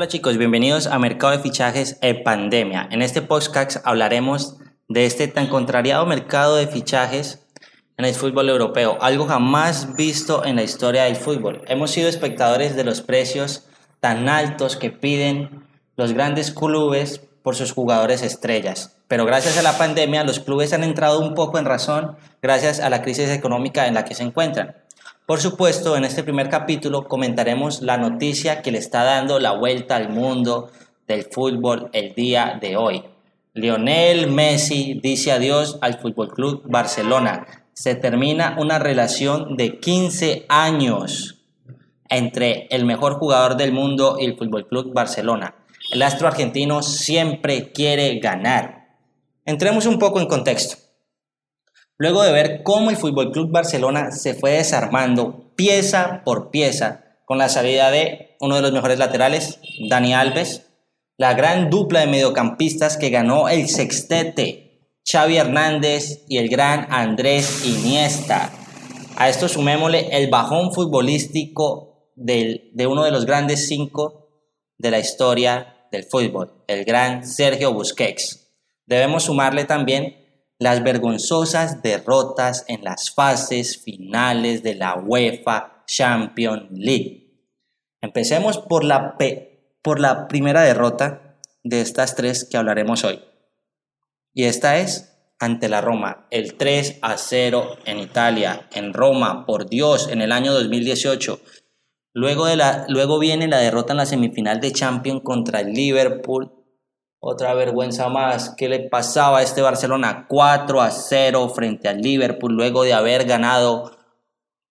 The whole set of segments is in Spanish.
Hola chicos, bienvenidos a Mercado de Fichajes en Pandemia. En este podcast hablaremos de este tan contrariado mercado de fichajes en el fútbol europeo, algo jamás visto en la historia del fútbol. Hemos sido espectadores de los precios tan altos que piden los grandes clubes por sus jugadores estrellas. Pero gracias a la pandemia los clubes han entrado un poco en razón gracias a la crisis económica en la que se encuentran. Por supuesto, en este primer capítulo comentaremos la noticia que le está dando la vuelta al mundo del fútbol el día de hoy. Lionel Messi dice adiós al Fútbol Club Barcelona. Se termina una relación de 15 años entre el mejor jugador del mundo y el Fútbol Club Barcelona. El astro argentino siempre quiere ganar. Entremos un poco en contexto. Luego de ver cómo el Fútbol Club Barcelona se fue desarmando pieza por pieza con la salida de uno de los mejores laterales, Dani Alves, la gran dupla de mediocampistas que ganó el sextete, Xavi Hernández y el gran Andrés Iniesta. A esto sumémosle el bajón futbolístico de uno de los grandes cinco de la historia del fútbol, el gran Sergio Busquets. Debemos sumarle también las vergonzosas derrotas en las fases finales de la UEFA Champions League. Empecemos por la, por la primera derrota de estas tres que hablaremos hoy. Y esta es ante la Roma, el 3 a 0 en Italia, en Roma, por Dios, en el año 2018. Luego, de la, luego viene la derrota en la semifinal de Champions contra el Liverpool otra vergüenza más. ¿Qué le pasaba a este Barcelona? 4 a 0 frente al Liverpool luego de haber ganado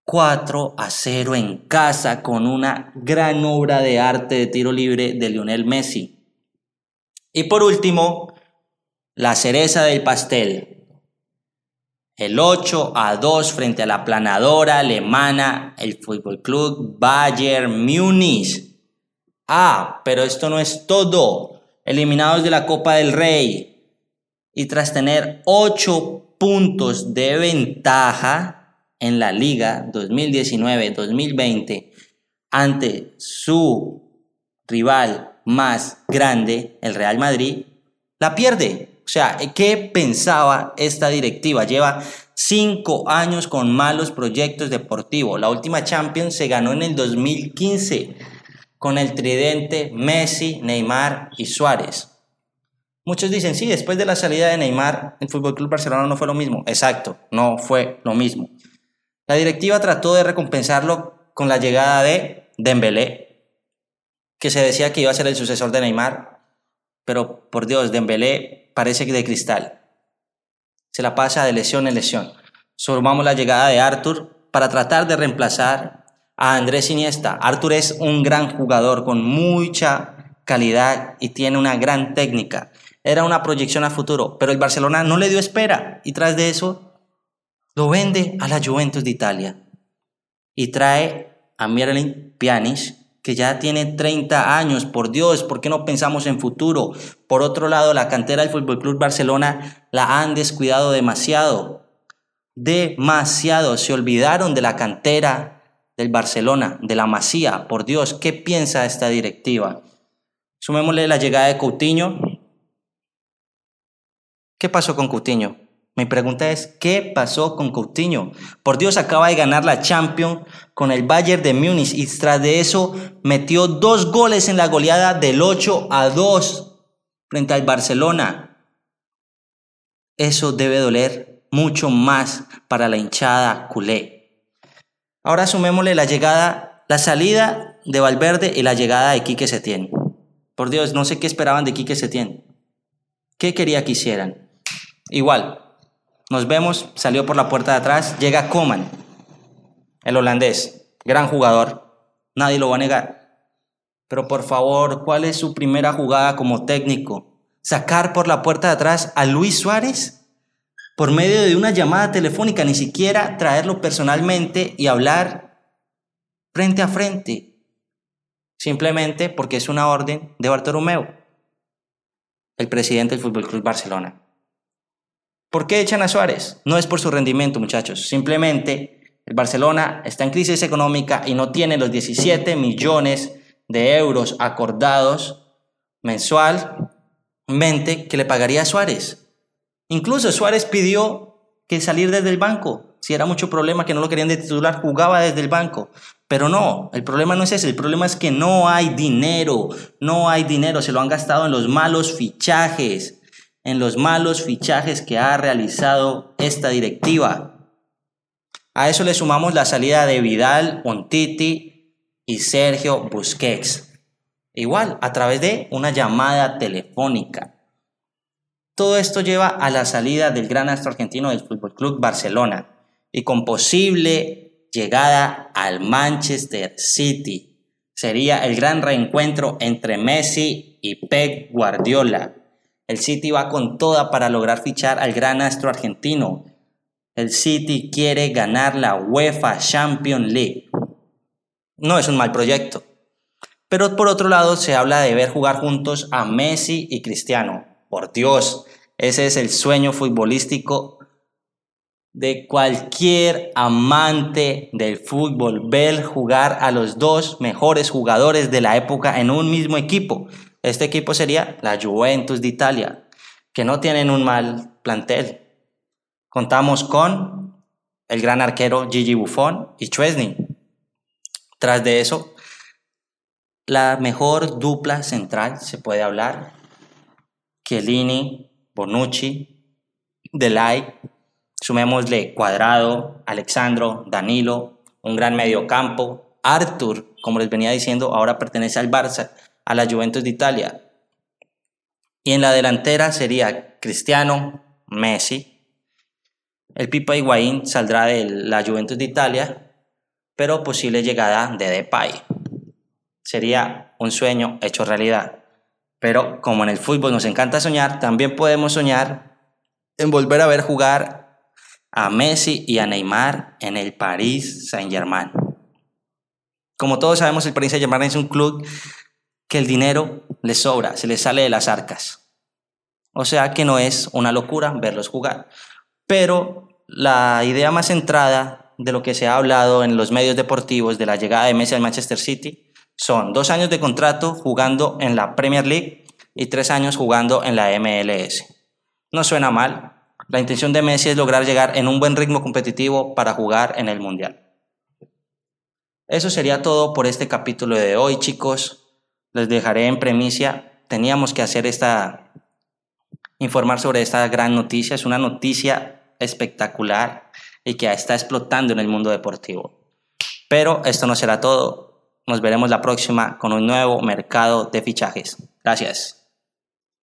4 a 0 en casa con una gran obra de arte de tiro libre de Lionel Messi. Y por último, la cereza del pastel. El 8 a 2 frente a la planadora alemana, el Fútbol Club Bayern Múnich. Ah, pero esto no es todo eliminados de la Copa del Rey y tras tener 8 puntos de ventaja en la liga 2019-2020 ante su rival más grande, el Real Madrid, la pierde. O sea, ¿qué pensaba esta directiva? Lleva cinco años con malos proyectos deportivos. La última Champions se ganó en el 2015 con el tridente Messi, Neymar y Suárez. Muchos dicen, sí, después de la salida de Neymar, el Club Barcelona no fue lo mismo. Exacto, no fue lo mismo. La directiva trató de recompensarlo con la llegada de Dembélé, que se decía que iba a ser el sucesor de Neymar, pero por Dios, Dembélé parece que de cristal. Se la pasa de lesión en lesión. Sumamos la llegada de Arthur para tratar de reemplazar a Andrés Iniesta. Artur es un gran jugador con mucha calidad y tiene una gran técnica. Era una proyección a futuro, pero el Barcelona no le dio espera y tras de eso lo vende a la Juventus de Italia y trae a Miralem Pjanic que ya tiene 30 años, por Dios, ¿por qué no pensamos en futuro? Por otro lado, la cantera del Fútbol Club Barcelona la han descuidado demasiado. Demasiado, se olvidaron de la cantera del Barcelona, de la Masía. Por Dios, ¿qué piensa esta directiva? Sumémosle la llegada de Coutinho. ¿Qué pasó con Coutinho? Mi pregunta es, ¿qué pasó con Coutinho? Por Dios, acaba de ganar la Champions con el Bayern de Múnich y tras de eso metió dos goles en la goleada del 8 a 2 frente al Barcelona. Eso debe doler mucho más para la hinchada culé. Ahora sumémosle la llegada, la salida de Valverde y la llegada de Quique Setién. Por Dios, no sé qué esperaban de Quique Setién. ¿Qué quería que hicieran? Igual, nos vemos, salió por la puerta de atrás, llega Coman, el holandés, gran jugador, nadie lo va a negar. Pero por favor, ¿cuál es su primera jugada como técnico? ¿Sacar por la puerta de atrás a Luis Suárez? Por medio de una llamada telefónica, ni siquiera traerlo personalmente y hablar frente a frente, simplemente porque es una orden de Bartolomeu, el presidente del Fútbol Club Barcelona. ¿Por qué echan a Suárez? No es por su rendimiento, muchachos, simplemente el Barcelona está en crisis económica y no tiene los 17 millones de euros acordados mensualmente que le pagaría a Suárez. Incluso Suárez pidió que salir desde el banco. Si era mucho problema que no lo querían de titular, jugaba desde el banco. Pero no, el problema no es ese, el problema es que no hay dinero, no hay dinero, se lo han gastado en los malos fichajes, en los malos fichajes que ha realizado esta directiva. A eso le sumamos la salida de Vidal, Montiti y Sergio Busquets. Igual, a través de una llamada telefónica. Todo esto lleva a la salida del gran astro argentino del Fútbol Club Barcelona y con posible llegada al Manchester City. Sería el gran reencuentro entre Messi y Pep Guardiola. El City va con toda para lograr fichar al gran astro argentino. El City quiere ganar la UEFA Champions League. No es un mal proyecto. Pero por otro lado se habla de ver jugar juntos a Messi y Cristiano. Por Dios, ese es el sueño futbolístico de cualquier amante del fútbol, ver jugar a los dos mejores jugadores de la época en un mismo equipo. Este equipo sería la Juventus de Italia, que no tienen un mal plantel. Contamos con el gran arquero Gigi Buffon y Chesney. Tras de eso, la mejor dupla central se puede hablar, Chiellini Bonucci, Delay, sumémosle Cuadrado, Alexandro, Danilo, un gran mediocampo, Arthur, como les venía diciendo, ahora pertenece al Barça, a la Juventus de Italia. Y en la delantera sería Cristiano, Messi. El Pipa Higuaín saldrá de la Juventus de Italia, pero posible llegada de Depay. Sería un sueño hecho realidad. Pero como en el fútbol nos encanta soñar, también podemos soñar en volver a ver jugar a Messi y a Neymar en el Paris Saint-Germain. Como todos sabemos, el Paris Saint-Germain es un club que el dinero le sobra, se le sale de las arcas. O sea que no es una locura verlos jugar. Pero la idea más centrada de lo que se ha hablado en los medios deportivos de la llegada de Messi al Manchester City son dos años de contrato jugando en la Premier League y tres años jugando en la MLS. No suena mal. La intención de Messi es lograr llegar en un buen ritmo competitivo para jugar en el Mundial. Eso sería todo por este capítulo de hoy, chicos. Les dejaré en premicia. Teníamos que hacer esta, informar sobre esta gran noticia. Es una noticia espectacular y que está explotando en el mundo deportivo. Pero esto no será todo. Nos veremos la próxima con un nuevo mercado de fichajes. Gracias.